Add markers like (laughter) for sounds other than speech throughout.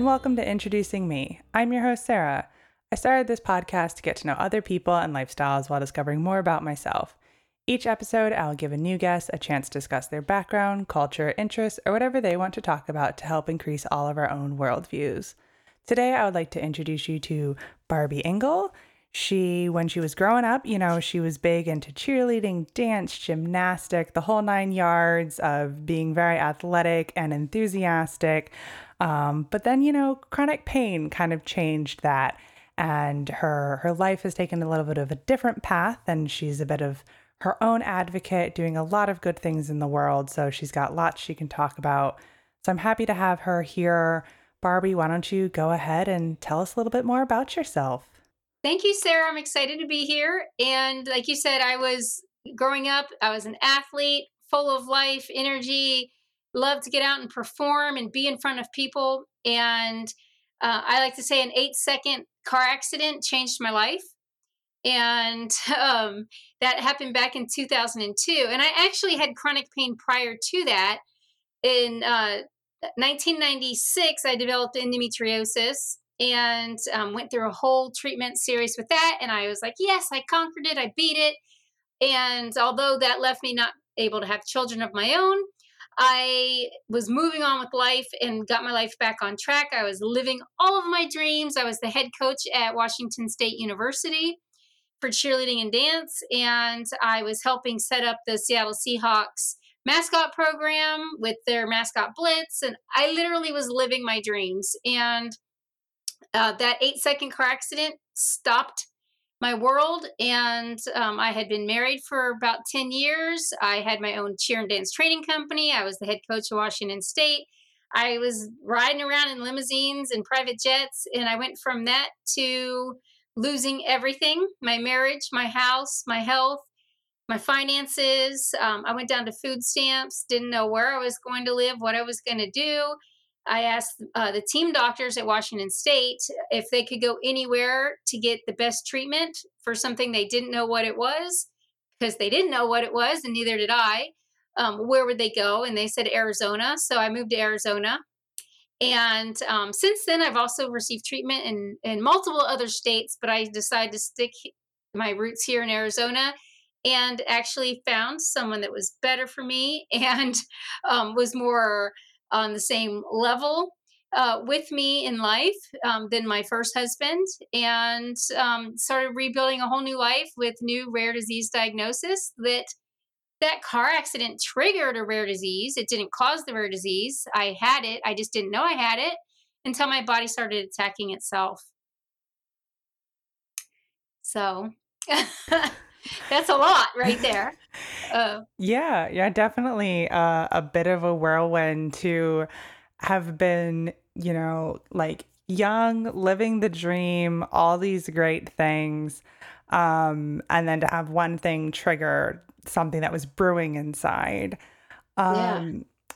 And welcome to Introducing Me. I'm your host, Sarah. I started this podcast to get to know other people and lifestyles while discovering more about myself. Each episode, I'll give a new guest a chance to discuss their background, culture, interests, or whatever they want to talk about to help increase all of our own worldviews. Today, I would like to introduce you to Barby Ingle. She, when she was growing up, you know, she was big into cheerleading, dance, gymnastic, the whole nine yards of being very athletic and enthusiastic. Um, but then, you know, chronic pain kind of changed that. And her her life has taken a little bit of a different path, and she's a bit of her own advocate, doing a lot of good things in the world. So she's got lots she can talk about. So I'm happy to have her here. Barby, why don't you go ahead and tell us a little bit more about yourself? Thank you, Sarah. I'm excited to be here. And like you said, I was growing up, I was an athlete, full of life, energy, loved to get out and perform and be in front of people. And uh, I like to say an eight second car accident changed my life. And (laughs) um, that happened back in 2002. And I actually had chronic pain prior to that. In uh, 1996, I developed endometriosis and um, went through a whole treatment series with that. And I was like, yes, I conquered it, I beat it. And although that left me not able to have children of my own, I was moving on with life and got my life back on track. I was living all of my dreams. I was the head coach at Washington State University for cheerleading and dance, and I was helping set up the Seattle Seahawks mascot program with their mascot blitz. And I literally was living my dreams. And uh, that eight second car accident stopped my world and um, i had been married for about 10 years. I had my own cheer and dance training company. I was the head coach of washington state. I was riding around in limousines and private jets and i went from that to losing everything my marriage my house my health my finances. Um, i went down to food stamps didn't know where i was going to live what i was going to do I asked uh, the team doctors at Washington State if they could go anywhere to get the best treatment for something they didn't know what it was, because they didn't know what it was, and neither did I. Um, where would they go? And they said Arizona. So I moved to Arizona. And um, since then, I've also received treatment in, in multiple other states, but I decided to stick my roots here in Arizona and actually found someone that was better for me (laughs) and um, was more on the same level uh, with me in life um, than my first husband and um, started rebuilding a whole new life with new rare disease diagnosis that that car accident triggered a rare disease. It didn't cause the rare disease. I had it. I just didn't know i had it until my body started attacking itself. So (laughs) that's a lot right there. Uh, yeah, yeah, definitely uh, a bit of a whirlwind to have been, you know, like young, living the dream, all these great things, um, and then to have one thing trigger something that was brewing inside. Um, yeah.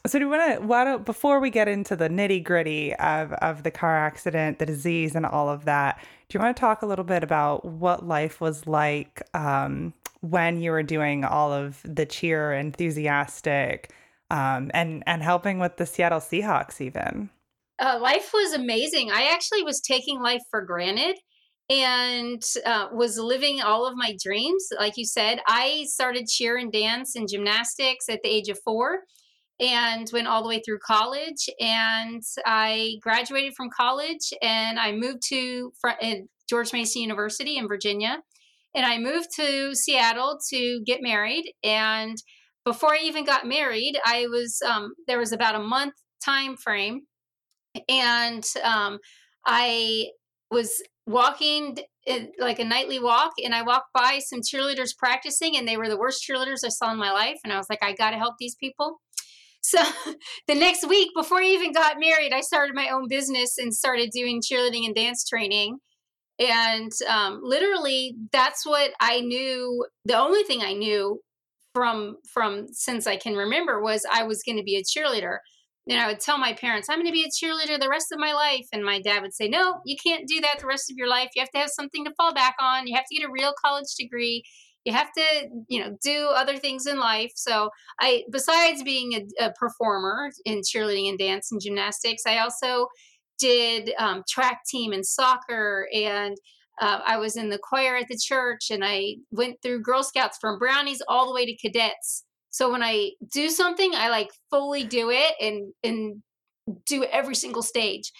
So do you want to? Why don't before we get into the nitty gritty of of the car accident, the disease, and all of that? Do you want to talk a little bit about what life was like um, when you were doing all of the cheer, enthusiastic, um, and and helping with the Seattle Seahawks even? Uh, life was amazing. I actually was taking life for granted and uh, was living all of my dreams. Like you said, I started cheer and dance and gymnastics at the age of four and went all the way through college. And I graduated from college and I moved to George Mason University in Virginia. And I moved to Seattle to get married. And before I even got married, I was um, there was about a month time frame, and um, I was walking like a nightly walk and i walked by some cheerleaders practicing and they were the worst cheerleaders i saw in my life and i was like i got to help these people so (laughs) the next week, before I even got married, I started my own business and started doing cheerleading and dance training. And um, literally, that's what I knew. The only thing I knew from from since I can remember was I was going to be a cheerleader. And I would tell my parents, I'm going to be a cheerleader the rest of my life. And my dad would say, No, you can't do that the rest of your life. You have to have something to fall back on. You have to get a real college degree you have to you know do other things in life so i besides being a, a performer in cheerleading and dance and gymnastics i also did um, track team and soccer and uh, I was in the choir at the church and I went through Girl Scouts from brownies all the way to cadets. So when I do something, I like fully do it and and do every single stage,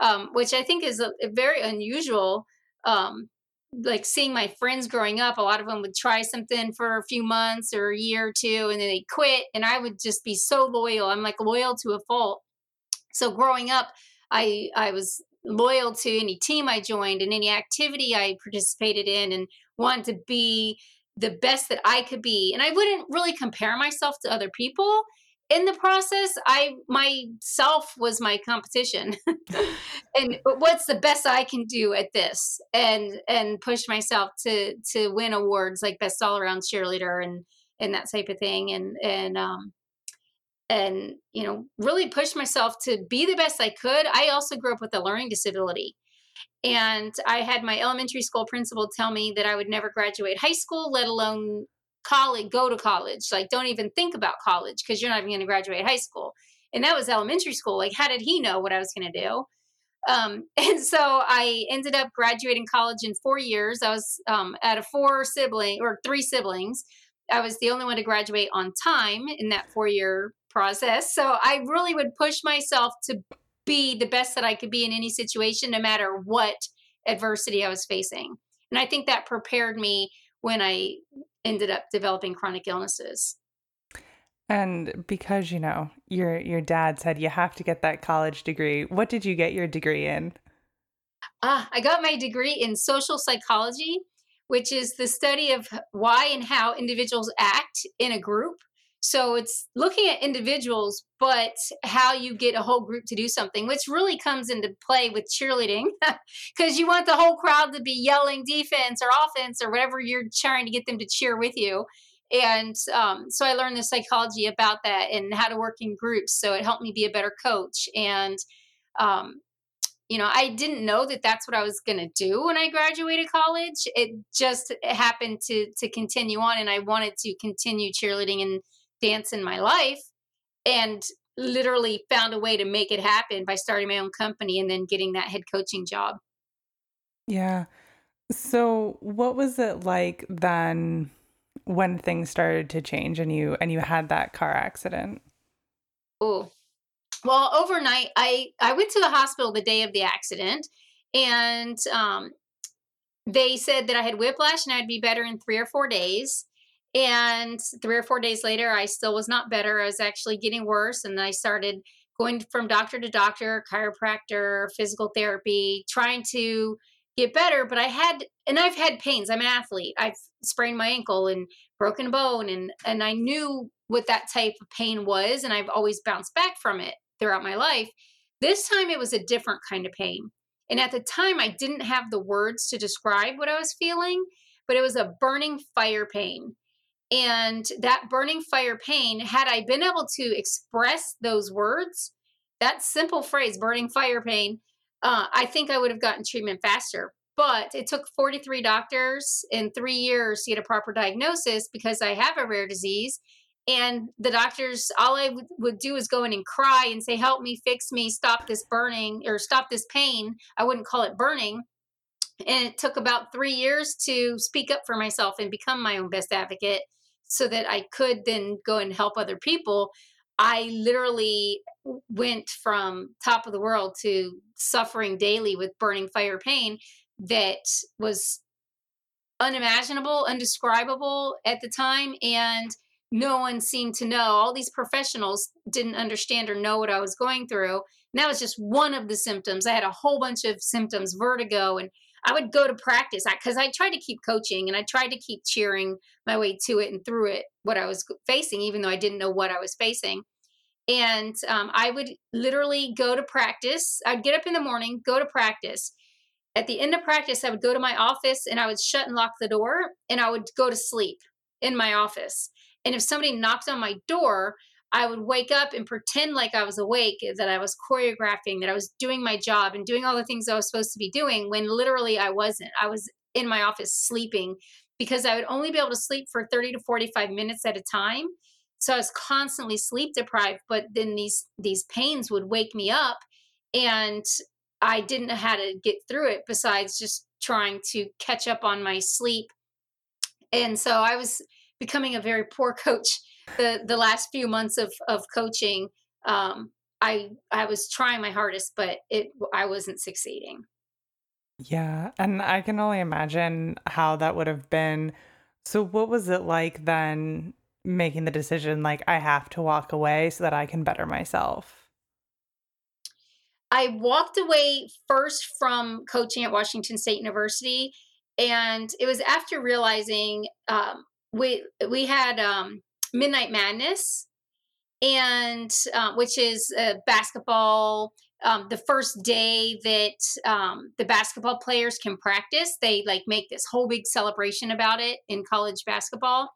um, which I think is a, a very unusual. Um, like seeing my friends growing up, a lot of them would try something for a few months or a year or two, and then they quit. And I would just be so loyal. I'm like loyal to a fault. So growing up, I I was loyal to any team I joined and any activity I participated in and wanted to be the best that I could be. And I wouldn't really compare myself to other people. In the process, I myself was my competition. (laughs) and what's the best I can do at this? And and push myself to to win awards like best all around cheerleader and and that type of thing. And and um and you know really push myself to be the best i could i also grew up with a learning disability and i had my elementary school principal tell me that i would never graduate high school let alone college go to college. Like don't even think about college because you're not even going to graduate high school. And that was elementary school. Like how did he know what i was going to do? Um, (laughs) and so i ended up graduating college in four years. I was um, out of four sibling or three siblings i was the only one to graduate on time in that four year process. So I really would push myself to be the best that I could be in any situation, no matter what adversity I was facing. And I think that prepared me when I ended up developing chronic illnesses. And because you know your your dad said you have to get that college degree, what did you get your degree in? Ah, I got my degree in social psychology, which is the study of why and how individuals act in a group so it's looking at individuals, but how you get a whole group to do something, which really comes into play with cheerleading (laughs) because you want the whole crowd to be yelling defense or offense or whatever you're trying to get them to cheer with you. And um, so I learned the psychology about that and how to work in groups. So it helped me be a better coach. And, um, you know, I didn't know that that's what I was going to do when I graduated college. It just happened to to continue on, and I wanted to continue cheerleading and dance in my life and literally found a way to make it happen by starting my own company and then getting that head coaching job. Yeah. So what was it like then when things started to change and you and you had that car accident? Oh. Well, overnight I I went to the hospital the day of the accident and um they said that I had whiplash and I'd be better in 3 or 4 days. And three or four days later, I still was not better. I was actually getting worse. And I started going from doctor to doctor, chiropractor, physical therapy, trying to get better. But I had, and I've had pains. I'm an athlete. I've sprained my ankle and broken a bone. And, and I knew what that type of pain was. And I've always bounced back from it throughout my life. This time it was a different kind of pain. And at the time, I didn't have the words to describe what I was feeling, but it was a burning fire pain. And that burning fire pain, had I been able to express those words, that simple phrase, burning fire pain, uh, I think I would have gotten treatment faster. But it took 43 doctors in three years to get a proper diagnosis because I have a rare disease. And the doctors, all I would, would do is go in and cry and say, Help me, fix me, stop this burning or stop this pain. I wouldn't call it burning. And it took about three years to speak up for myself and become my own best advocate so that I could then go and help other people. I literally went from top of the world to suffering daily with burning fire pain that was unimaginable, undescribable at the time. And no one seemed to know. All these professionals didn't understand or know what I was going through. And that was just one of the symptoms. I had a whole bunch of symptoms vertigo and I would go to practice because I, I tried to keep coaching and I tried to keep cheering my way to it and through it, what I was facing, even though I didn't know what I was facing. And um, I would literally go to practice. I'd get up in the morning, go to practice. At the end of practice, I would go to my office and I would shut and lock the door and I would go to sleep in my office. And if somebody knocked on my door, I would wake up and pretend like I was awake, that I was choreographing, that I was doing my job and doing all the things I was supposed to be doing when literally I wasn't. I was in my office sleeping because I would only be able to sleep for 30 to 45 minutes at a time. So I was constantly sleep deprived, but then these these pains would wake me up and I didn't know how to get through it besides just trying to catch up on my sleep. And so I was becoming a very poor coach the the last few months of of coaching. Um, I I was trying my hardest, but it I wasn't succeeding. Yeah, and I can only imagine how that would have been. So what was it like then making the decision like I have to walk away so that I can better myself? I walked away first from coaching at Washington State University, and it was after realizing um, we we had um, Midnight Madness, and uh, which is a basketball. Um, the first day that um, the basketball players can practice, they like make this whole big celebration about it in college basketball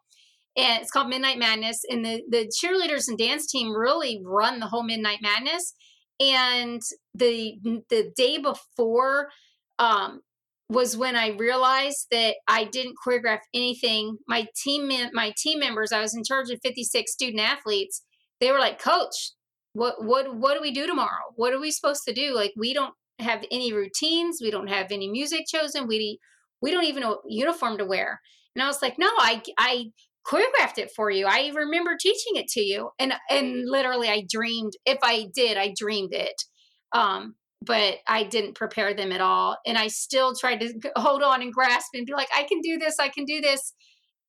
and it's called Midnight Madness. And the the cheerleaders and dance team really run the whole Midnight Madness. And the the day before um, was when I realized that I didn't choreograph anything. My team my team members, I was in charge of 56 student athletes. They were like, "Coach, what what what do we do tomorrow? What are we supposed to do? Like we don't have any routines. We don't have any music chosen. We we don't even know what uniform to wear." And I was like, "No, I I choreographed it for you. I remember teaching it to you. And and literally I dreamed if I did, I dreamed it. Um but I didn't prepare them at all and I still tried to hold on and grasp and be like I can do this, I can do this.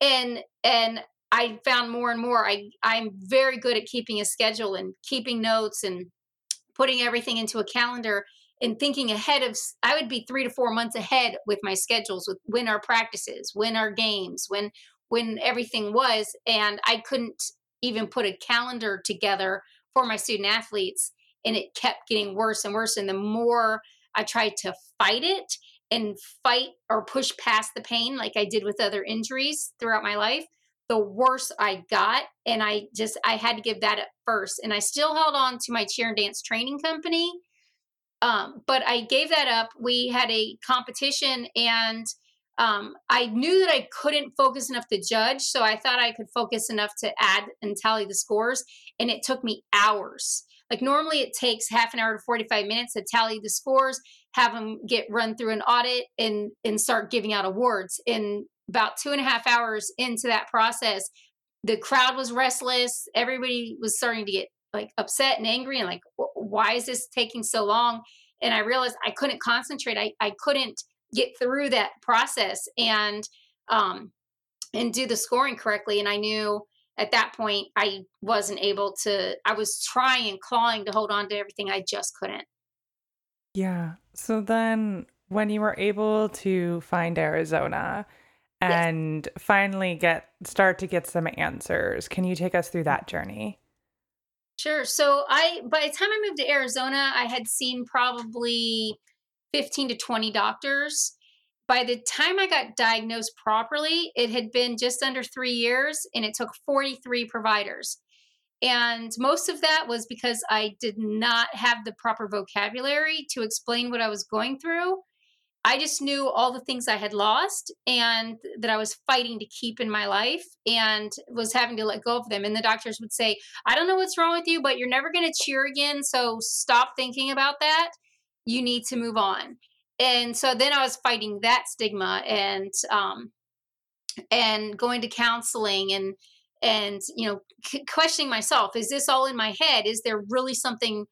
And and I found more and more I I'm very good at keeping a schedule and keeping notes and putting everything into a calendar and thinking ahead of i would be three to four months ahead with my schedules with when our practices when our games when when everything was and i couldn't even put a calendar together for my student athletes and it kept getting worse and worse and the more i tried to fight it and fight or push past the pain like i did with other injuries throughout my life the worse i got and i just i had to give that up first and i still held on to my cheer and dance training company um, but i gave that up we had a competition and um, I knew that I couldn't focus enough to judge, so I thought I could focus enough to add and tally the scores, and it took me hours. Like normally, it takes half an hour to forty-five minutes to tally the scores, have them get run through an audit, and and start giving out awards. In about two and a half hours into that process, the crowd was restless. Everybody was starting to get like upset and angry, and like, why is this taking so long? And I realized I couldn't concentrate. I I couldn't get through that process and um and do the scoring correctly and i knew at that point i wasn't able to i was trying clawing to hold on to everything i just couldn't yeah so then when you were able to find arizona and yes. finally get start to get some answers can you take us through that journey sure so i by the time i moved to arizona i had seen probably 15 to 20 doctors. By the time I got diagnosed properly, it had been just under three years and it took 43 providers. And most of that was because I did not have the proper vocabulary to explain what I was going through. I just knew all the things I had lost and that I was fighting to keep in my life and was having to let go of them. And the doctors would say, I don't know what's wrong with you, but you're never going to cheer again. So stop thinking about that you need to move on and so then i was fighting that stigma and um and going to counseling and and you know c- questioning myself is this all in my head? Is there really something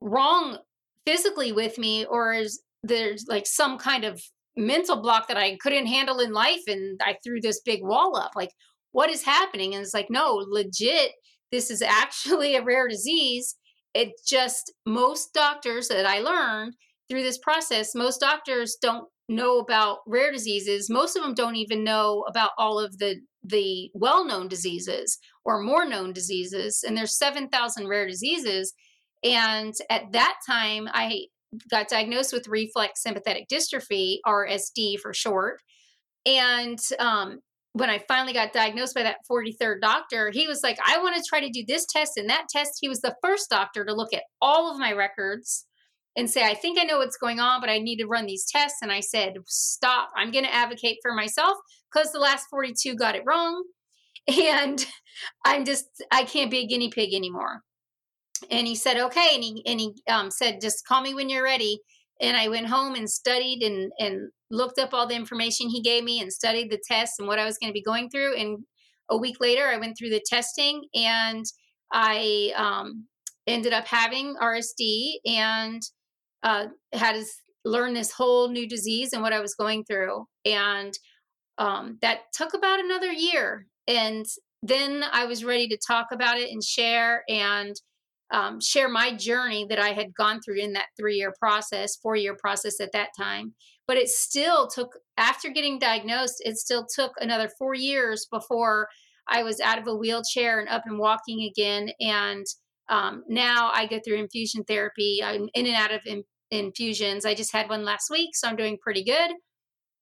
wrong physically with me? Or is there's like some kind of mental block that i couldn't handle in life and i threw this big wall up? Like what is happening? And it's like no legit this is (laughs) actually a rare disease. It just most doctors that I learned through this process, most doctors don't know about rare diseases. Most of them don't even know about all of the the well-known diseases or more known diseases. And there's 7,000 rare diseases. And at that time, I got diagnosed with reflex sympathetic dystrophy, RSD for short. And um, when I finally got diagnosed by that 43rd doctor, he was like, I want to try to do this test and that test. He was the first doctor to look at all of my records and say, I think I know what's going on, but I need to run these tests. And I said, Stop. I'm going to advocate for myself because the last 42 got it wrong. (laughs) And I'm just, I can't be a guinea pig anymore. And he said, Okay. And he, and he um, said, Just call me when you're ready. And I went home and studied and, and looked up all the information he gave me and studied the tests and what I was going to be going through. And a week later, I went through the testing and I um, ended up having RSD and uh, had to learn this whole new disease and what I was going through. And um, that took about another year. And then I was ready to talk about it and share and um, share my journey that I had gone through in that three year process, four year process at that time. But it still took, after getting diagnosed, it still took another four years before I was out of a wheelchair and up and walking again. And um, now I go through infusion therapy. I'm in and out of in, infusions. I just had one last week, so I'm doing pretty good.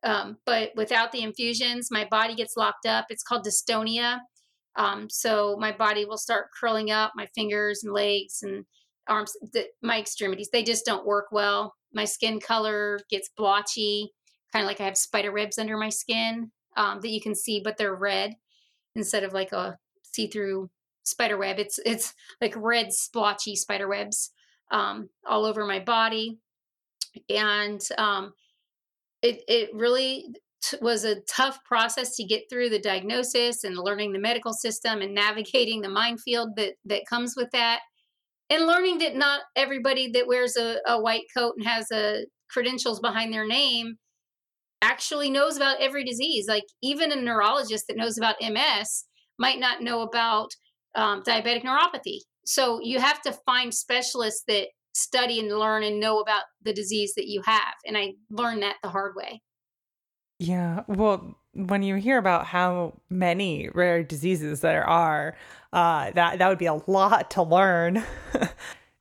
Um, but without the infusions, my body gets locked up. It's called dystonia. Um, so my body will start curling up, my fingers and legs and arms, the, my extremities, they just don't work well. My skin color gets blotchy, kind of like I have spider webs under my skin um, that you can see, but they're red instead of like a see-through spider web. It's it's like red splotchy spider webs um, all over my body, and um, it it really t- was a tough process to get through the diagnosis and learning the medical system and navigating the minefield that that comes with that, and learning that not everybody that wears a, a white coat and has a credentials behind their name actually knows about every disease. Like even a neurologist that knows about MS might not know about um, diabetic neuropathy. So you have to find specialists that study and learn and know about the disease that you have. And I learned that the hard way. Yeah. Well, when you hear about how many rare diseases there are, uh, that that would be a lot to learn. (laughs)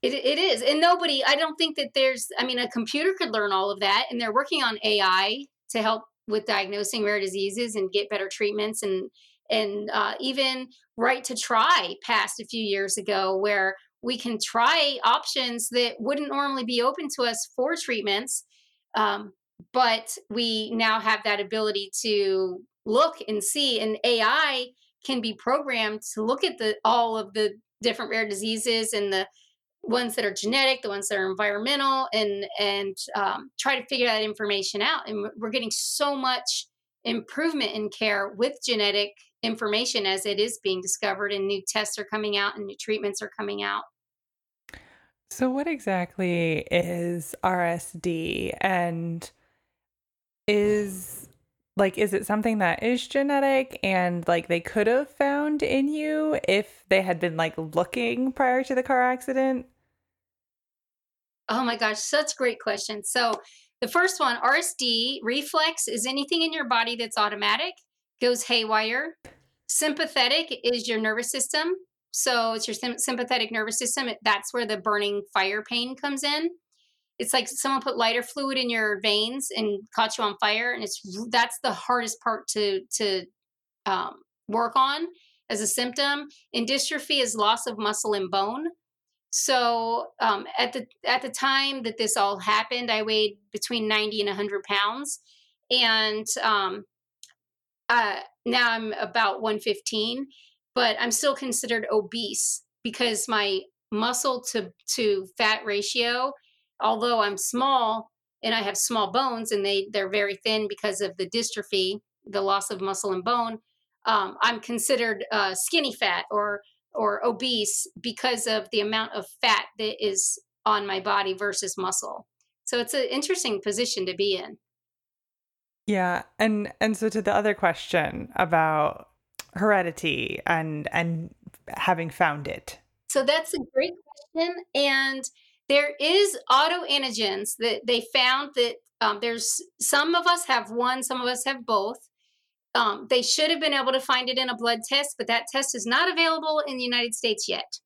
it, it is, and nobody. I don't think that there's. I mean, a computer could learn all of that, and they're working on AI to help with diagnosing rare diseases and get better treatments and and uh, even right to try passed a few years ago where we can try options that wouldn't normally be open to us for treatments um, but we now have that ability to look and see and ai can be programmed to look at the all of the different rare diseases and the ones that are genetic, the ones that are environmental, and and um, try to figure that information out. And we're getting so much improvement in care with genetic information as it is being discovered, and new tests are coming out, and new treatments are coming out. So, what exactly is RSD, and is like is it something that is genetic and like they could have found in you if they had been like looking prior to the car accident Oh my gosh, such great question. So, the first one, RSD, reflex is anything in your body that's automatic, goes haywire. Sympathetic is your nervous system. So, it's your sympathetic nervous system. That's where the burning fire pain comes in. It's like someone put lighter fluid in your veins and caught you on fire, and it's that's the hardest part to to um, work on as a symptom. And dystrophy is loss of muscle and bone. So um, at the at the time that this all happened, I weighed between ninety and hundred pounds, and um, uh, now I'm about one fifteen. But I'm still considered obese because my muscle to to fat ratio, although I'm small and I have small bones and they they're very thin because of the dystrophy, the loss of muscle and bone. Um, I'm considered uh, skinny fat or or obese because of the amount of fat that is on my body versus muscle. So it's an interesting position to be in. Yeah, and and so to the other question about heredity and and having found it. So that's a great question and there is autoantigens that they found that um, there's some of us have one, some of us have both. Um, they should have been able to find it in a blood test, but that test is not available in the United States yet.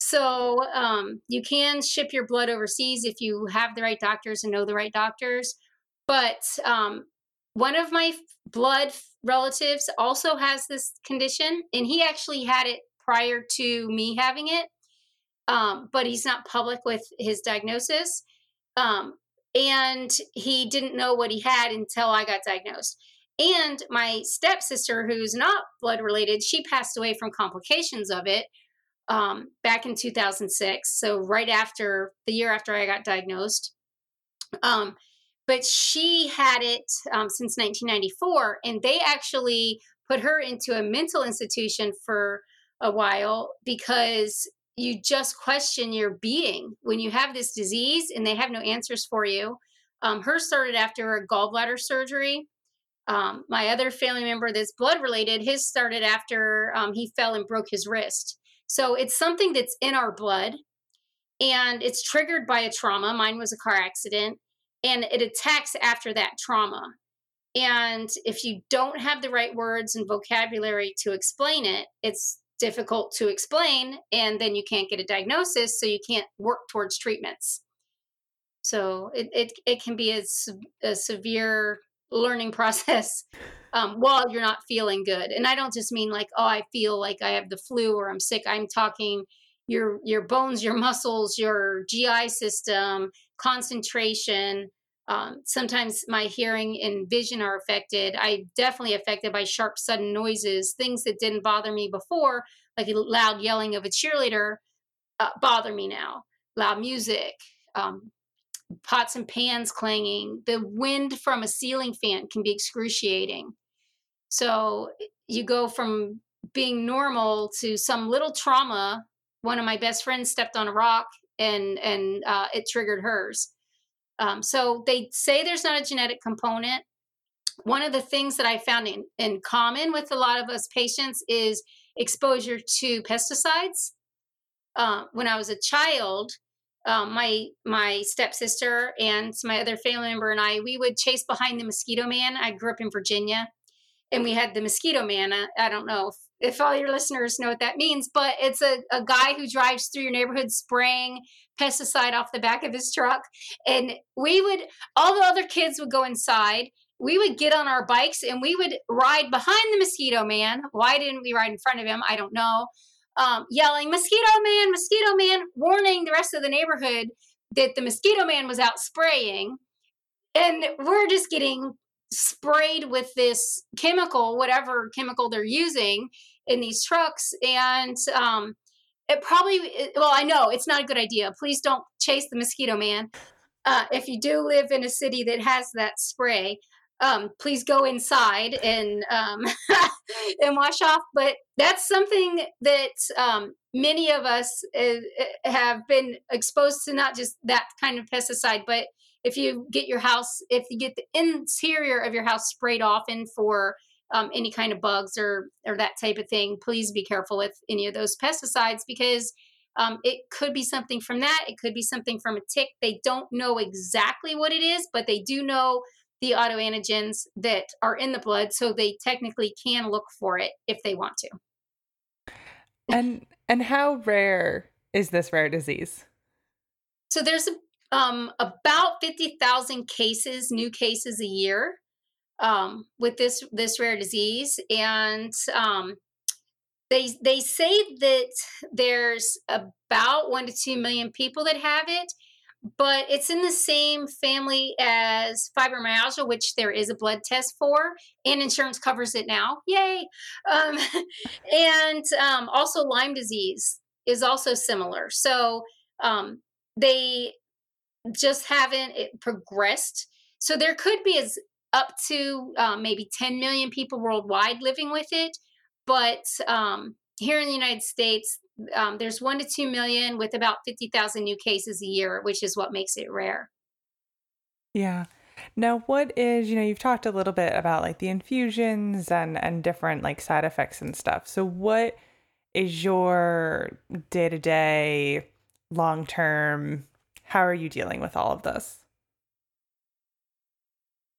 So um, you can ship your blood overseas if you have the right doctors and know the right doctors. But um, one of my blood relatives also has this condition, and he actually had it prior to me having it, um, but he's not public with his diagnosis. Um, and he didn't know what he had until I got diagnosed. And my stepsister, who's not blood related, she passed away from complications of it um, back in 2006. So, right after the year after I got diagnosed. Um, but she had it um, since 1994, and they actually put her into a mental institution for a while because you just question your being when you have this disease and they have no answers for you. Um, hers started after a gallbladder surgery. Um, my other family member that's blood related, his started after um, he fell and broke his wrist. So it's something that's in our blood and it's triggered by a trauma. Mine was a car accident and it attacks after that trauma. And if you don't have the right words and vocabulary to explain it, it's difficult to explain. And then you can't get a diagnosis, so you can't work towards treatments. So it, it, it can be a, a severe learning (laughs) process um, while you're not feeling good. And I don't just mean like, oh, I feel like I have the flu or I'm sick. I'm talking your your bones, your muscles, your GI system, concentration. Um, sometimes my hearing and vision are affected. I definitely affected by sharp, sudden noises, things that didn't bother me before, like loud yelling of a cheerleader, uh, bother me now. Loud music, um, pots and pans clanging, the wind from a ceiling fan can be excruciating. So you go from being normal to some little trauma. One of my best friends stepped on a rock and and uh, it triggered hers. Um, so they say there's not a genetic component. One of the things that I found in, in common with a lot of us patients is exposure to pesticides. Uh, when I was a child, um, my my stepsister and my other family member and I, we would chase behind the mosquito man. I grew up in Virginia, and we had the mosquito man. I, I don't know if, if, all your listeners know what that means, but it's a, a guy who drives through your neighborhood spraying pesticide off the back of his truck. And we would, all the other kids would go inside. We would get on our bikes and we would ride behind the mosquito man. Why didn't we ride in front of him? I don't know. Um, yelling, Mosquito man, Mosquito man, warning the rest of the neighborhood that the mosquito man was out spraying. And we're just getting sprayed with this chemical, whatever chemical they're using in these trucks. And um, it probably, well, I know it's not a good idea. Please don't chase the mosquito man. Uh, if you do live in a city that has that spray, um, please go inside and um, (laughs) and wash off. But that's something that um, many of us uh, have been exposed to, not just that kind of pesticide, but if you get your house, if you get the interior of your house sprayed often for um, any kind of bugs or or that type of thing, please be careful with any of those pesticides because um, it could be something from that. It could be something from a tick. They don't know exactly what it is, but they do know the autoantigens that are in the blood, so they technically can look for it if they want to. And and how rare is this rare disease? So there's a um, about 50,000 cases, new cases a year um, with this this rare disease, and um, they they say that there's about one to two million people that have it, but it's in the same family as fibromyalgia, which there is a blood test for, and insurance covers it now. Yay! Um, (laughs) and um, also Lyme disease is also similar. So um, they just haven't progressed. So there could be as up to um, maybe 10 million people worldwide living with it. But um, here in the United States, um, there's one to two million with about 50,000 new cases a year, which is what makes it rare. Yeah. Now, what is, you know, you've talked a little bit about like the infusions and and different like side effects and stuff. So what is your day-to-day long-term how are you dealing with all of this?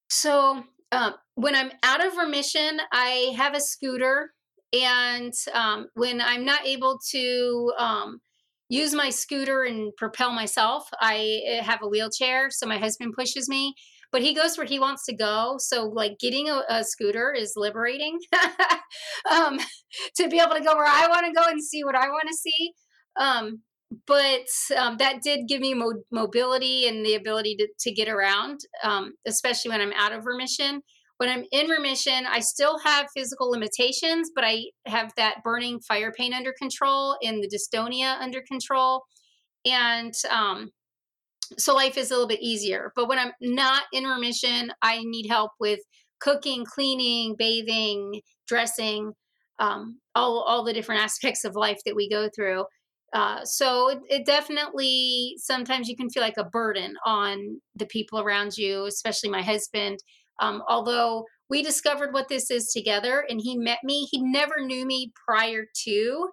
So, um, when I'm out of remission, I have a scooter. And um, when I'm not able to um, use my scooter and propel myself, I eh, have a wheelchair. So my husband pushes me, but he goes where he wants to go. So, like, getting a, a scooter is liberating (laughs) um, (laughs) to be able to go where I want to go and see what I want to see. But um, that did give me mo- mobility and the ability to, to get around, um, especially when I'm out of remission. When I'm in remission, I still have physical limitations, but I have that burning fire pain under control and the dystonia under control. And um, so life is a little bit easier. But when I'm not in remission, I need help with cooking, cleaning, bathing, dressing, um, all all the different (laughs) aspects of life that we go through. Uh, so it, it, definitely sometimes you can feel like a burden on the people around you, especially my husband. Um, although we discovered what this is together, and he met me, he never knew me prior to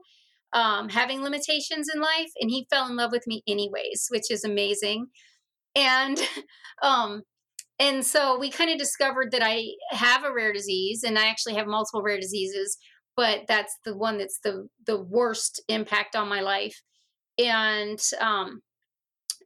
um, having limitations in life, and he fell in love with me anyways, which is amazing. And (laughs) um, and so we kind of discovered that I have a rare disease, and I actually have multiple rare diseases, but that's the one that's the the worst impact on my life. And um,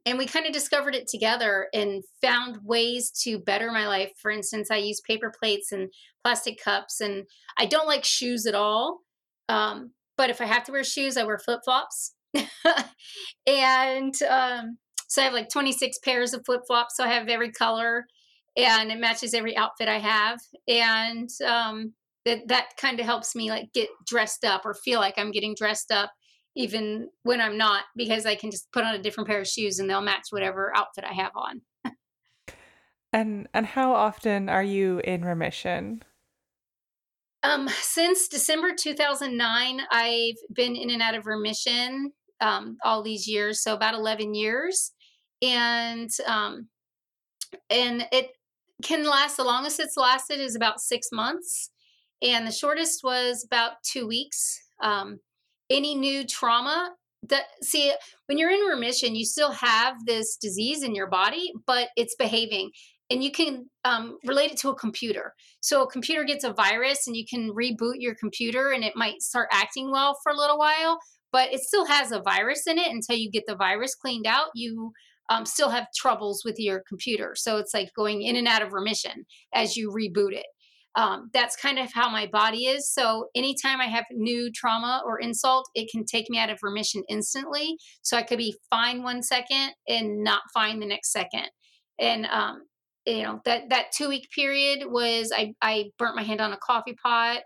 and we kind of discovered it together and found ways to better my life. For instance, I use paper plates and plastic cups, and I don't like shoes at all. Um, but if I have to wear shoes, I wear flip flops. (laughs) and um, so I have like 26 pairs of flip flops. So I have every color and it matches every outfit I have. And um, that, that kind of helps me like get dressed up or feel like I'm getting dressed up even when I'm not because I can just put on a different pair of shoes and they'll match whatever outfit I have on. and and how often are you in remission? Um, since December 2009, I've been in and out of remission um, all these years, so about 11 years, and um, and it can last. The longest it's lasted is about six months, and the shortest was about two weeks. Um, any new trauma that see when you're in remission, you still have this disease in your body, but it's behaving and you can um, relate it to a computer. So a computer gets a virus and you can reboot your computer and it might start acting well for a little while, but it still has a virus in it until you get the virus cleaned out. You um, still have troubles with your computer. So it's like going in and out of remission as you reboot it. Um, that's kind of how my body is. So anytime I have new trauma or insult, it can take me out of remission instantly. So I could be fine one second and not fine the next second. And um, you know that that two week period was I I burnt my hand on a coffee pot.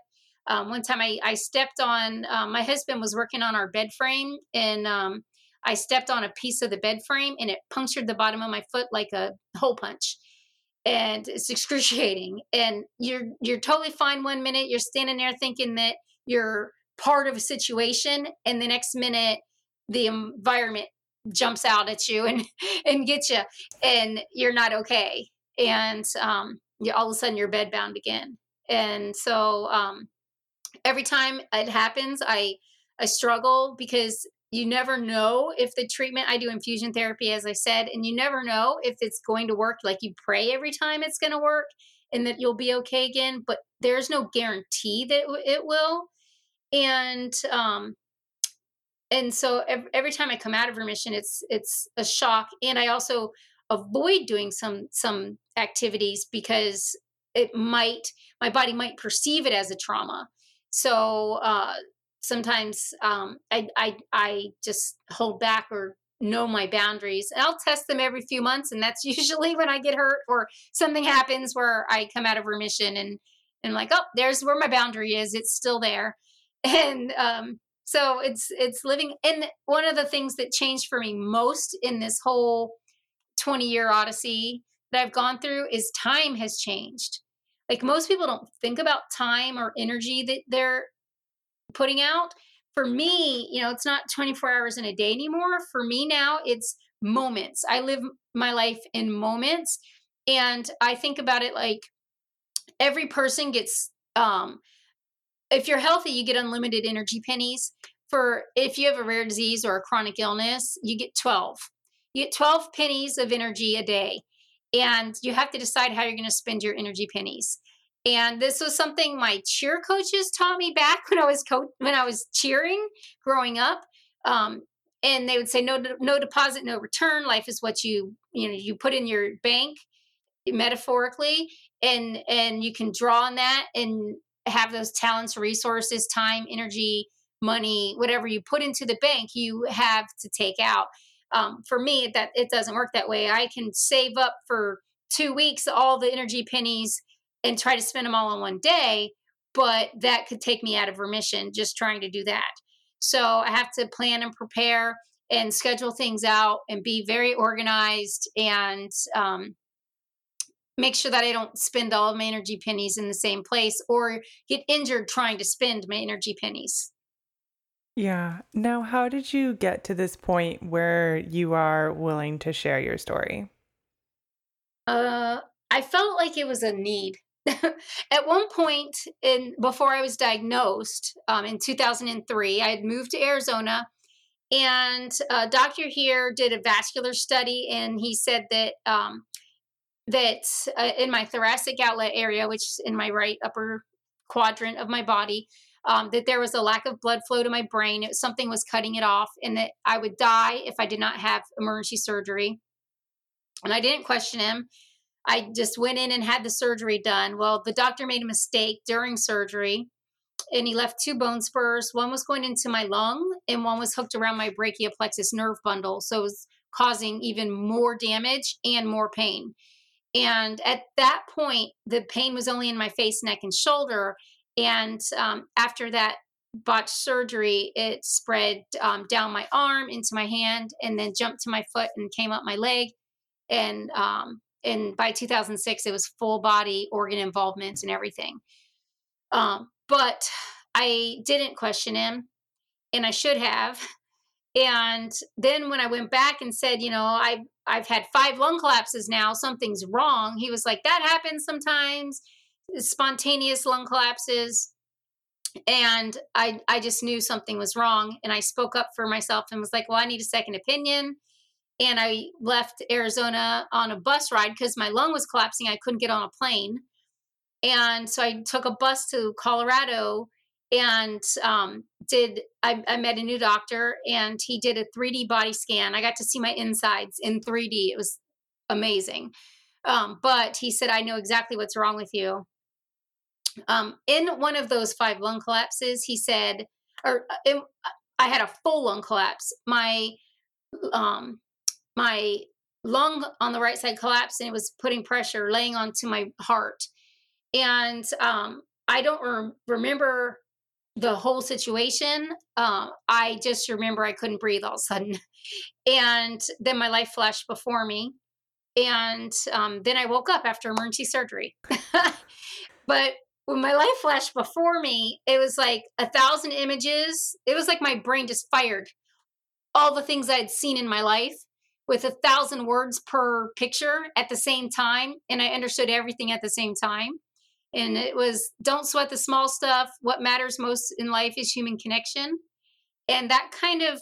Um, one time I I stepped on um, my husband was working on our bed frame and um, I stepped on a piece of the bed frame and it punctured the bottom of my foot like a hole punch. And it's excruciating. And you're you're totally fine one minute. You're standing there thinking that you're part of a situation, and the next minute the environment jumps out at you and (laughs) and gets you, and you're not okay and um, you, all of a sudden you're bedbound again. And so um, every time it happens, I I struggle because you never know if the treatment I do infusion therapy, as I said, and you never know if it's going to work. Like you pray every time it's going to work and that you'll be okay again, but there's no guarantee that it will. And um, and so every, time I come out of remission, it's it's a shock. And I also avoid doing some some activities because it might my body might perceive it as a trauma so uh, sometimes um, I, I i just hold back or know my boundaries. I'll test them every few months and that's (laughs) usually when i get hurt or something happens where i come out of remission and and like oh there's where my boundary is. It's still there. (laughs) And um, so it's it's living and one of the things that changed for me most in this whole 20 year odyssey that I've gone through is time has changed. Like most people don't think about time or energy that they're putting out. For me, you know, it's not 24 hours in a day anymore. For me now, it's moments. I live my life in moments. And I think about it like every person gets, um, if you're healthy, you get unlimited energy pennies. For if you have a rare disease or a chronic illness, you get 12 you get 12 pennies of energy a day and you have to decide how you're going to spend your energy pennies and this was something my cheer coaches taught me back when i was co- when i was cheering growing up. Um, and they would say no no deposit no return. Life is what you you know you put in your bank metaphorically. And and you can draw on that and have those talents resources time energy money whatever you put into the bank you have to take out. Um, for me that it doesn't work that way. I can save up for two weeks all the energy pennies and try to spend them all in one day but that could take me out of remission just trying to do that so i have to plan and prepare and schedule things out and be very organized and um, make sure that I don't spend all of my energy pennies in the same place or get injured trying to spend my energy pennies. Yeah. Now, how did you get to this point where you are willing to share your story? Uh, I felt like it was a need. (laughs) At one point in before I was diagnosed um, in 2003, I had moved to Arizona, and a doctor here did a vascular study, and he said that um, that uh, in my thoracic outlet area, which is in my right upper quadrant of my body, um, that there was a lack of blood flow to my brain. It, something was cutting it off, and that I would die if I did not have emergency surgery. And I didn't question him. I just went in and had the surgery done. Well, the doctor made a mistake during surgery and he left two bone spurs. One was going into my lung and one was hooked around my brachial plexus nerve bundle. So it was causing even more damage and more pain. And at that point, the pain was only in my face, neck, and shoulder. And um, after that botched surgery, it spread um, down my arm into my hand and then jumped to my foot and came up my leg. And um, and by 2006 it was full body organ involvement and everything. Um, but i didn't question him and i should have. And then when i went back and said you know i i've had five lung collapses now something's wrong he was like that happens sometimes spontaneous lung collapses. And i i just knew something was wrong and i spoke up for myself and was like well i need a second opinion and I left Arizona on a bus ride because my lung was collapsing. I couldn't get on a plane. And so I took a bus to Colorado and um, did I, I, met a new doctor and he did a 3D body scan. I got to see my insides in 3D. It was amazing. Um, but he said, I know exactly what's wrong with you. Um, in one of those five lung collapses, he said, or uh, I had a full lung collapse. My um, my lung on the right side collapsed and it was putting pressure laying onto my heart. And um, i don't re- remember the whole situation. Um, i just remember i couldn't breathe all of a sudden. (laughs) And then my life flashed before me. And um, then i woke up after emergency surgery. (laughs) But when my life flashed before me it was like a thousand images. It was like my brain just fired all the things i'd seen in my life with a thousand words per picture at the same time and i understood everything at the same time. And it was don't sweat the small stuff. What matters most in life is human connection. And that kind of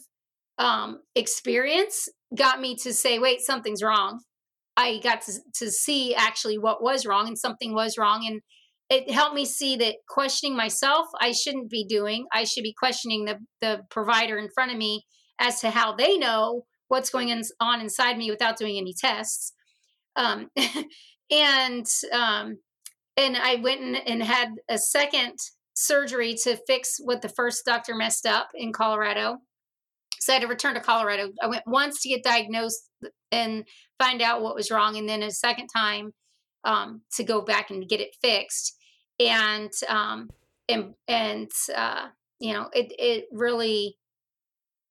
um, experience got me to say wait something's wrong. I got to, to see actually what was wrong and something was wrong and it helped me see that questioning myself i shouldn't be doing i should be questioning the, the provider in front of me as to how they know what's going on inside me without doing any tests. Um, (laughs) and um, and I went and, and had a second surgery to fix what the first doctor messed up in Colorado. So I had to return to Colorado. I went once to get diagnosed and find out what was wrong, and then a second time um, to go back and get it fixed. And um, and and uh, you know, it it really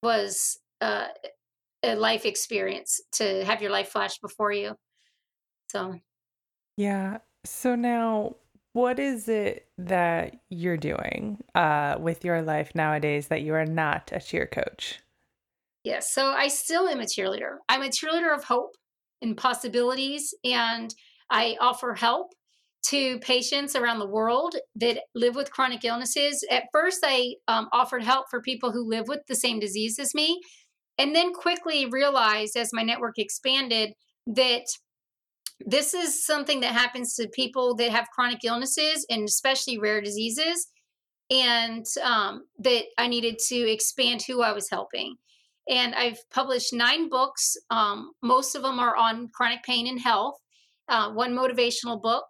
was uh, a life experience to have your life flash before you. So, yeah. So now, what is it that you're doing uh, with your life nowadays that you are not a cheer coach? Yes. So I still am a cheerleader. I'm a cheerleader of hope and possibilities, and I offer help to patients around the world that live with chronic illnesses. At first, I um, offered help for people who live with the same disease as me, and then quickly realized as my network expanded that this is something that happens to people that have chronic illnesses and especially rare diseases and um, that i needed to expand who i was helping. And i've published nine books um, most of them are on chronic pain and health uh, one motivational book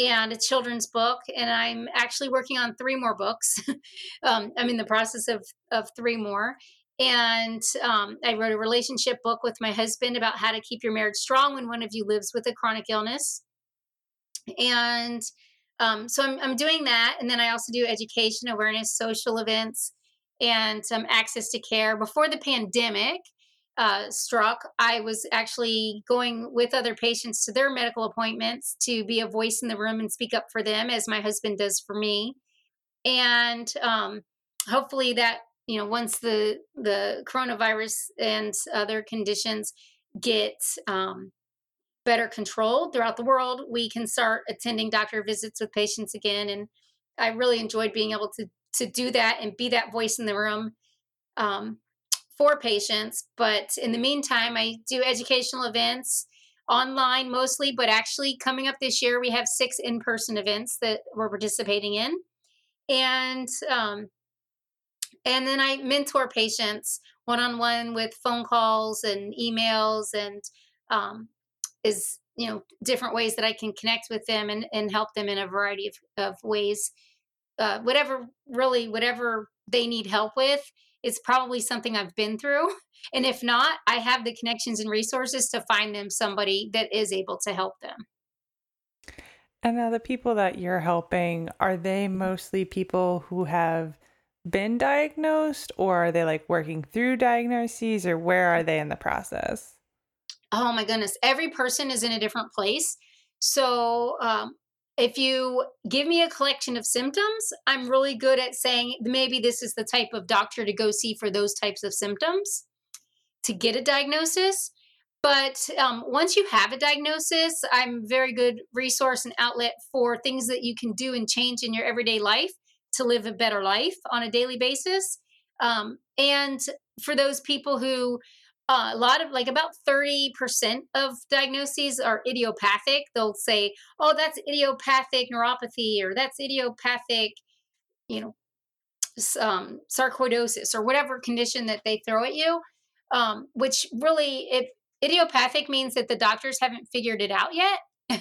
and a children's book and i'm actually working on three more books. (laughs) Um, i'm in the process of, of three more and um, I wrote a relationship book with my husband about how to keep your marriage strong when one of you lives with a chronic illness. And um, so I'm, I'm, doing that. And then I also do education, awareness, social events, and um, access to care. Before the pandemic, uh, struck, I was actually going with other patients to their medical appointments to be a voice in the room and speak up for them, as my husband does for me. And um, hopefully, that you know, once the the coronavirus and other conditions get um, better controlled throughout the world, we can start attending doctor visits with patients again. And I really enjoyed being able to to do that and be that voice in the room um, for patients. But in the meantime, I do educational events online mostly, but actually coming up this year, we have six in person events that we're participating in. And um, and then I mentor patients one on one with phone calls and emails and um, is you know different ways that I can connect with them and, and help them in a variety of, of ways. Uh, whatever really whatever they need help with it's probably something I've been through. (laughs) And if not, I have the connections and resources to find them somebody that is able to help them. And now, the people that you're helping, are they mostly people who have been diagnosed, or are they like working through diagnoses, or where are they in the process? Oh my goodness. Every person is in a different place. So, um, if you give me a collection of symptoms, I'm really good at saying maybe this is the type of doctor to go see for those types of symptoms to get a diagnosis. But um, once you have a diagnosis, I'm very good resource and outlet for things that you can do and change in your everyday life to live a better life on a daily basis. Um, and for those people who uh, a lot of like about 30% of diagnoses are idiopathic. They'll say, oh, that's idiopathic neuropathy or that's idiopathic, you know, um, sarcoidosis or whatever condition that they throw at you. Um, which really, if idiopathic means that the doctors haven't figured it out yet. (laughs)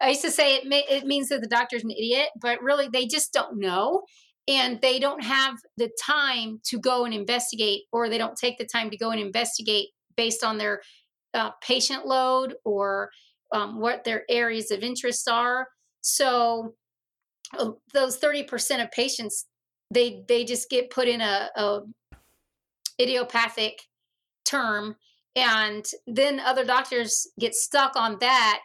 I used to say it, may, it means that the doctor's an idiot, but really they just don't know. And they don't have the time to go and investigate or they don't take the time to go and investigate based on their uh, patient load or um, what their areas of interest are. So uh, those 30% of patients they they just get put in a, a idiopathic term and then other doctors get stuck on that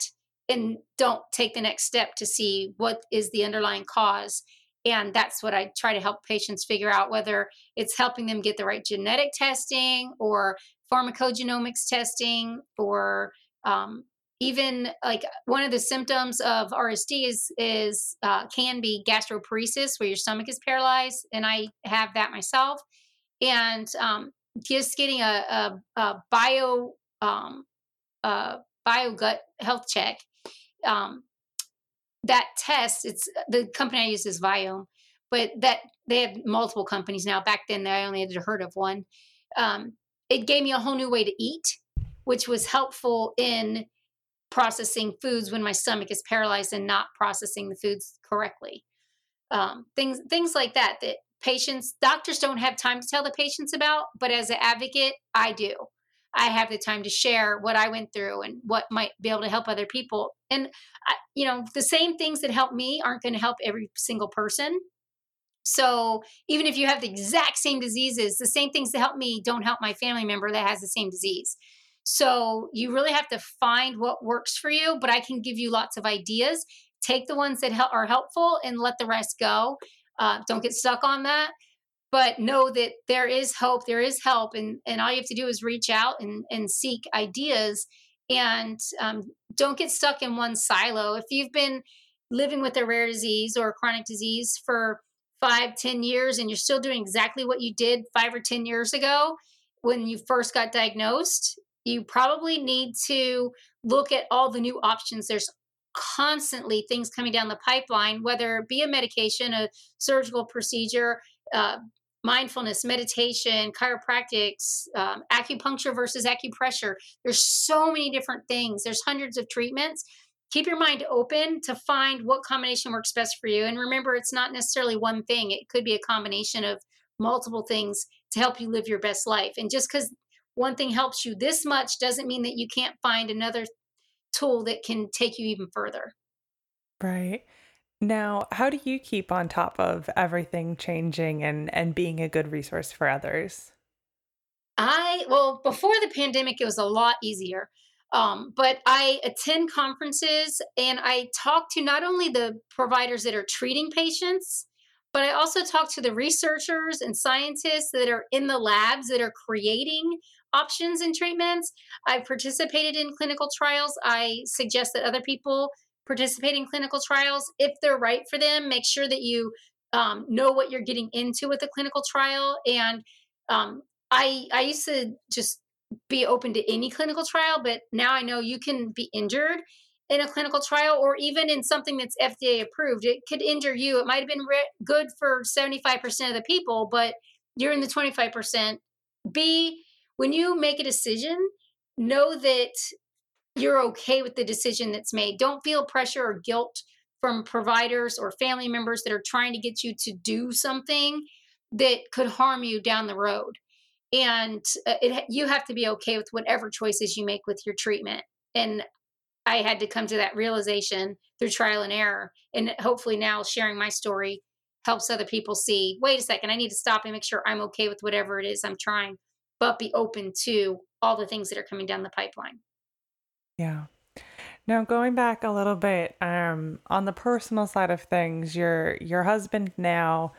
and don't take the next step to see what is the underlying cause and that's what I try to help patients figure out whether it's helping them get the right genetic testing or pharmacogenomics testing or um, even like one of the symptoms of RSD is is uh, can be gastroparesis where your stomach is paralyzed, and I have that myself. And um, just getting a, a, a bio um, bio gut health check um, that test, it's the company I use is Viome, but that they have multiple companies now. Back then, I only had heard of one. Um, it gave me a whole new way to eat, which was helpful in processing foods when my stomach is paralyzed and not processing the foods correctly. Um, things things like that that patients doctors don't have time to tell the patients about, but as an advocate, I do. I have the time to share what I went through and what might be able to help other people. And, I, you know, the same things that help me aren't going to help every single person. So even if you have the exact same diseases, the same things that help me don't help my family member that has the same disease. So you really have to find what works for you, but I can give you lots of ideas. Take the ones that are helpful and let the rest go. Uh, don't get stuck on that but know that there is hope there is help and and all you have to do is reach out and and seek ideas. And um, don't get stuck in one silo. If you've been living with a rare disease or a chronic disease for five ten years and you're still doing exactly what you did five or ten years ago when you first got diagnosed you probably need to look at all the new options. There's constantly things coming down the pipeline whether it be a medication a surgical procedure uh, mindfulness, meditation, chiropractics, um, acupuncture versus acupressure. There's so many different things. There's hundreds of treatments. Keep your mind open to find what combination works best for you. And remember, it's not necessarily one thing, it could be a combination of multiple things to help you live your best life. And just because one thing helps you this much doesn't mean that you can't find another tool that can take you even further. Right. Now, how do you keep on top of everything changing and, and being a good resource for others? I, well, before the pandemic, it was a lot easier. Um, but I attend conferences and I talk to not only the providers that are treating patients, but I also talk to the researchers and scientists that are in the labs that are creating options and treatments. I've participated in clinical trials. I suggest that other people participate in clinical trials if they're right for them. Make sure that you um, know what you're getting into with a clinical trial. And um, I I used to just be open to any clinical trial, but now I know you can be injured in a clinical trial or even in something that's FDA approved. It could injure you. It might have been re- good for 75% of the people, but you're in the 25%. B, when you make a decision, know that you're okay with the decision that's made. Don't feel pressure or guilt from providers or family members that are trying to get you to do something that could harm you down the road. And uh, it, you have to be okay with whatever choices you make with your treatment. And i had to come to that realization through trial and error. And hopefully now sharing my story helps other people see wait a second i need to stop and make sure i'm okay with whatever it is i'm trying but be open to all the things that are coming down the pipeline yeah now going back a little bit um, on the personal side of things your your husband now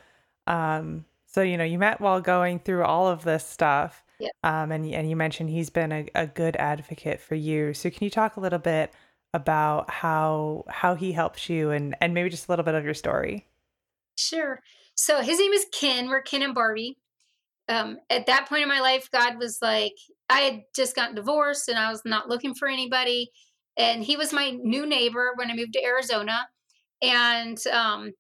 um, so, you know, you met while going through all of this stuff. Yeah. Um, and, and you mentioned he's been a, a good advocate for you. So can you talk a little bit about how how he helps you and, and maybe just a little bit of your story? Sure. So his name is Ken. We're Ken and Barbie. Um, at that point in my life, God was like, I had just gotten divorced and I was not looking for anybody. And he was my new neighbor when I moved to Arizona. And um,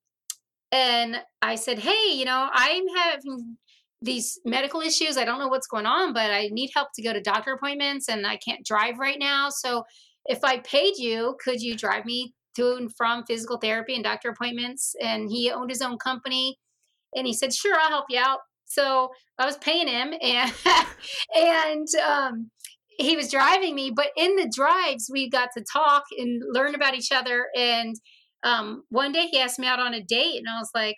and I said, Hey, you know, I'm having these medical issues. I don't know what's going on, but I need help to go to doctor appointments and I can't drive right now. So if I paid you, could you drive me to and from physical therapy and doctor appointments? And he owned his own company. And he said, Sure, I'll help you out. So I was paying him and (laughs) and um he was driving me, but in the drives we got to talk and learn about each other and um, one day he asked me out on a date, and I was like,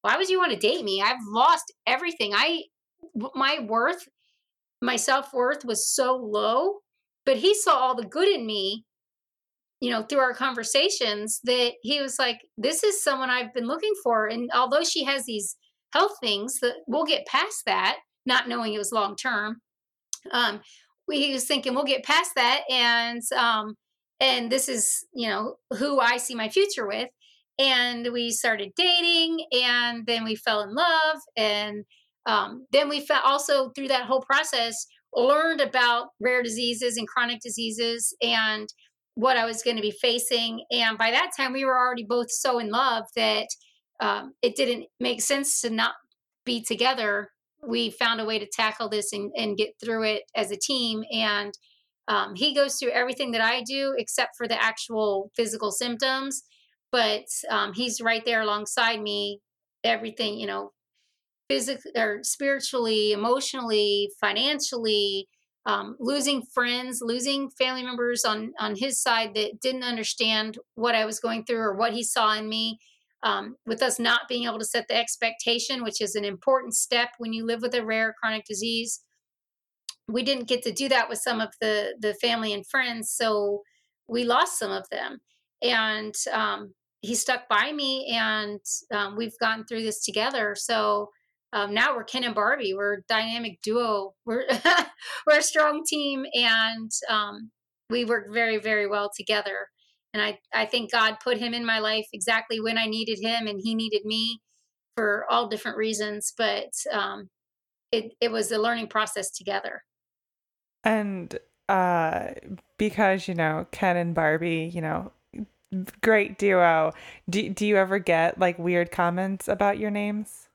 "Why would you want to date me? I've lost everything. I, my worth, my self worth was so low." But he saw all the good in me, you know, through our conversations. That he was like, "This is someone I've been looking for." And although she has these health things, that we'll get past that, not knowing it was long term. Um, we, was thinking we'll get past that, and um, and this is you know who i see my future with and we started dating and then we fell in love and um, then we felt also through that whole process learned about rare diseases and chronic diseases and what i was going to be facing and by that time we were already both so in love that um, it didn't make sense to not be together we found a way to tackle this and, and get through it as a team and um, he goes through everything that I do except for the actual physical symptoms, but um, he's right there alongside me. Everything, you know, physically or spiritually, emotionally, financially, um, losing friends, losing family members on on his side that didn't understand what I was going through or what he saw in me. Um, with us not being able to set the expectation, which is an important step when you live with a rare chronic disease. We didn't get to do that with some of the the family and friends so we lost some of them. And um, he stuck by me and um, we've gotten through this together. So um, now we're ken and barbie. We're a dynamic duo. We're (laughs) we're a strong team and um, we work very very well together and I, I think god put him in my life exactly when i needed him and he needed me for all different reasons but um, it, it was a learning process together and uh, because, you know, Ken and Barbie, you know, great duo. Do, do you ever get like weird comments about your names?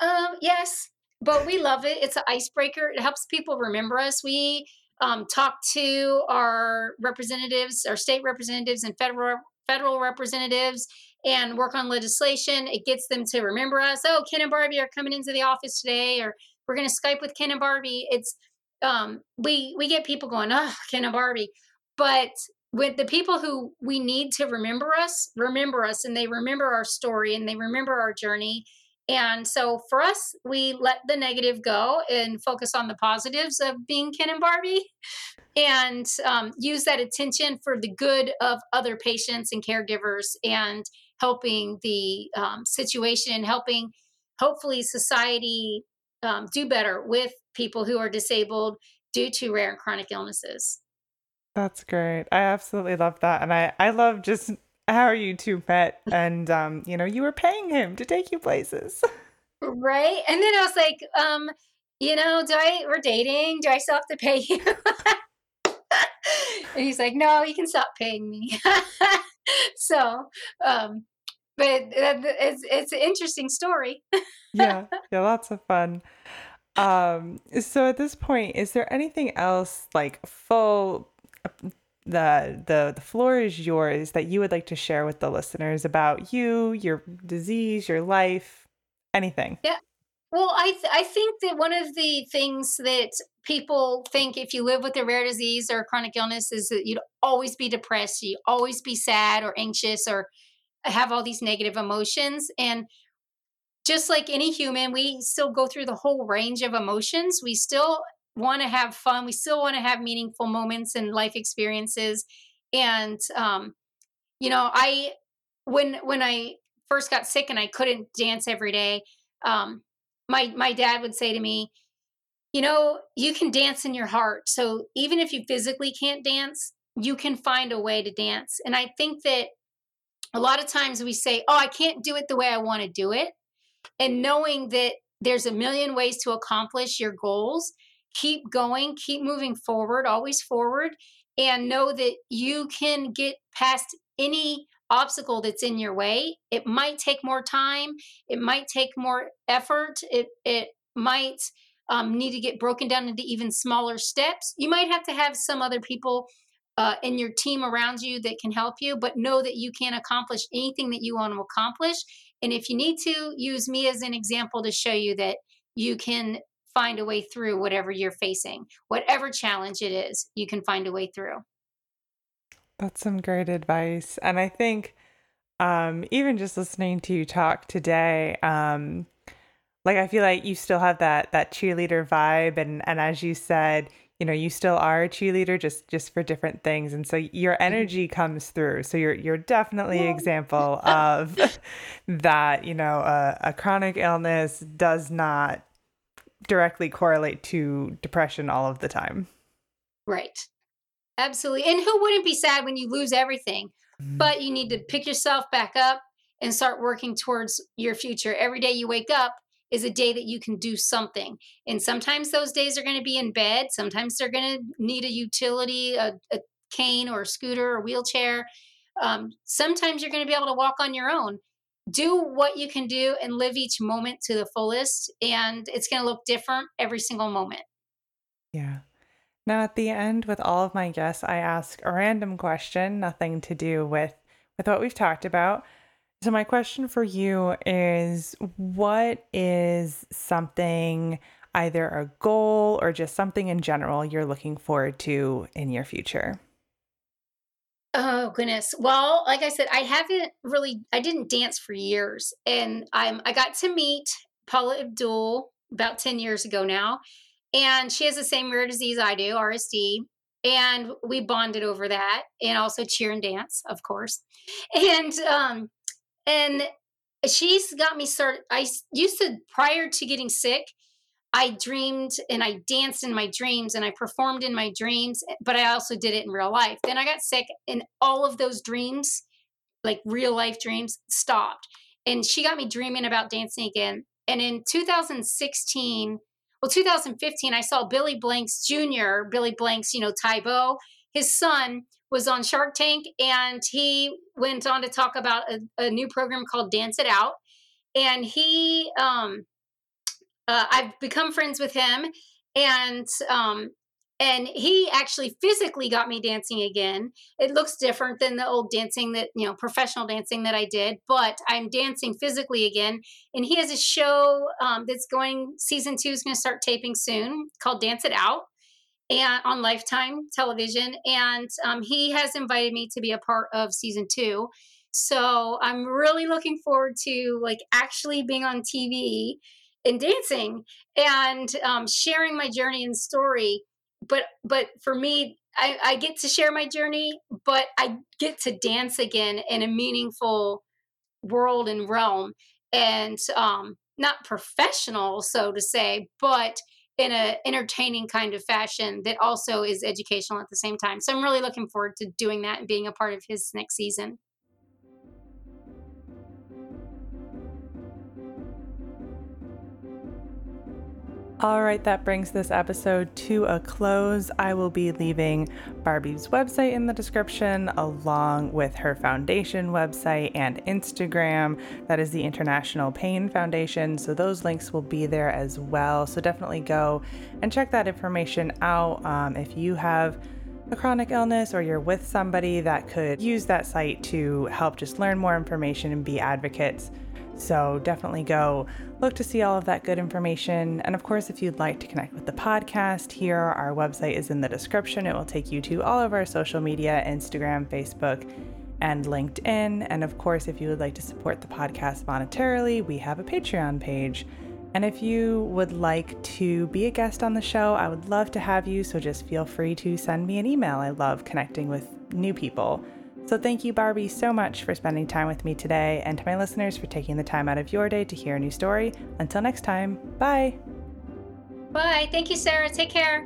Um, yes, but we love it. It's an icebreaker. It helps people remember us. We um, talk to our representatives, our state representatives, and federal federal representatives, and work on legislation. It gets them to remember us. Oh, Ken and Barbie are coming into the office today, or we're going to Skype with Ken and Barbie. It's um, we we get people going, oh, Ken and Barbie, but with the people who we need to remember us, remember us, and they remember our story and they remember our journey, And so for us, we let the negative go and focus on the positives of being Ken and Barbie and um, use that attention for the good of other patients and caregivers and helping the um, situation, helping hopefully society um, do better with people who are disabled due to rare and chronic illnesses. That's great. I absolutely love that. And I, I love just how are you two met and um, you know, you were paying him to take you places. Right. And then I was like, um, you know, do I we're dating? Do I still have to pay you? (laughs) and he's like, no, you can stop paying me. (laughs) so, um, but it's it's an interesting story. yeah, (laughs) yeah, lots of fun. Um, so at this point, is there anything else like full the the the floor is yours that you would like to share with the listeners about you, your disease, your life, anything? Yeah. Well, I th- I think that one of the things that people think if you live with a rare disease or a chronic illness is that you'd always be depressed, you always be sad or anxious or have all these negative emotions and just like any human, we still go through the whole range of emotions. We still want to have fun. We still want to have meaningful moments and life experiences. And um, you know, I when when I first got sick and I couldn't dance every day, um, my my dad would say to me, you know, you can dance in your heart. So even if you physically can't dance, you can find a way to dance. And I think that a lot of times we say, "Oh, I can't do it the way I want to do it." And knowing that there's a million ways to accomplish your goals keep going, keep moving forward, always forward, and know that you can get past any obstacle that's in your way. It might take more time, it might take more effort, it it might um, need to get broken down into even smaller steps. You might have to have some other people uh, in your team around you that can help you, but know that you can accomplish anything that you want to accomplish. And if you need to, use me as an example to show you that you can find a way through whatever you're facing. Whatever challenge it is, you can find a way through. That's some great advice. And I think um, even just listening to you talk today, um, like I feel like you still have that that cheerleader vibe and and as you said, you know, you still are a cheerleader just just for different things. And so your energy comes through. So you're you're definitely an example (laughs) of (laughs) that, you know, a, a chronic illness does not directly correlate to depression all of the time. Right. Absolutely. And who wouldn't be sad when you lose everything? Mm-hmm. But you need to pick yourself back up and start working towards your future. Every day you wake up is a day that you can do something. And sometimes those days are going to be in bed. Sometimes they're going to need a utility, a, a cane or a scooter or wheelchair. Um, sometimes you're going to be able to walk on your own do what you can do and live each moment to the fullest and it's going to look different every single moment. Yeah. Now at the end with all of my guests i ask a random question nothing to do with with what we've talked about. So my question for you is what is something either a goal or just something in general you're looking forward to in your future Oh goodness. Well, like I said, I haven't really I didn't dance for years. And I'm I got to meet Paula Abdul about 10 years ago now. And she has the same rare disease I do, RSD. And we bonded over that and also cheer and dance, of course. (laughs) And um and she's got me started I used to prior to getting sick, I dreamed and I danced in my dreams and I performed in my dreams, but I also did it in real life. Then I got sick and all of those dreams, like real life dreams, stopped. And she got me dreaming about dancing again. And in 2016, well, 2015, I saw Billy Blanks Jr., Billy Blanks, you know, Tae Bo, his son was on Shark Tank and he went on to talk about a, a new program called Dance It Out. And he, um, uh, I've become friends with him, and um, and he actually physically got me dancing again. It looks different than the old dancing that you know, professional dancing that I did, but I'm dancing physically again. And he has a show um, that's going. Season two is going to start taping soon, called Dance It Out and on Lifetime television. And um, he has invited me to be a part of season two. So I'm really looking forward to like actually being on TV and dancing and um, sharing my journey and story. But but for me, I, I get to share my journey, but I get to dance again in a meaningful world and realm, and um, not professional, so to say, but in a entertaining kind of fashion that also is educational at the same time. So I'm really looking forward to doing that and being a part of his next season. All right, that brings this episode to a close. I will be leaving Barby's website in the description along with her foundation website and Instagram. That is the International Pain Foundation. So those links will be there as well. So definitely go and check that information out. Um, if you have a chronic illness or you're with somebody that could use that site to help just learn more information and be advocates so definitely go look to see all of that good information. And of course, if you'd like to connect with the podcast, here our website is in the description. It will take you to all of our social media Instagram, Facebook, and LinkedIn. And of course, if you would like to support the podcast monetarily, we have a Patreon page. And if you would like to be a guest on the show, I would love to have you. So just feel free to send me an email. I love connecting with new people. So, thank you, Barby, so much for spending time with me today, and to my listeners for taking the time out of your day to hear a new story. Until next time, bye. Bye. Thank you, Sarah. Take care.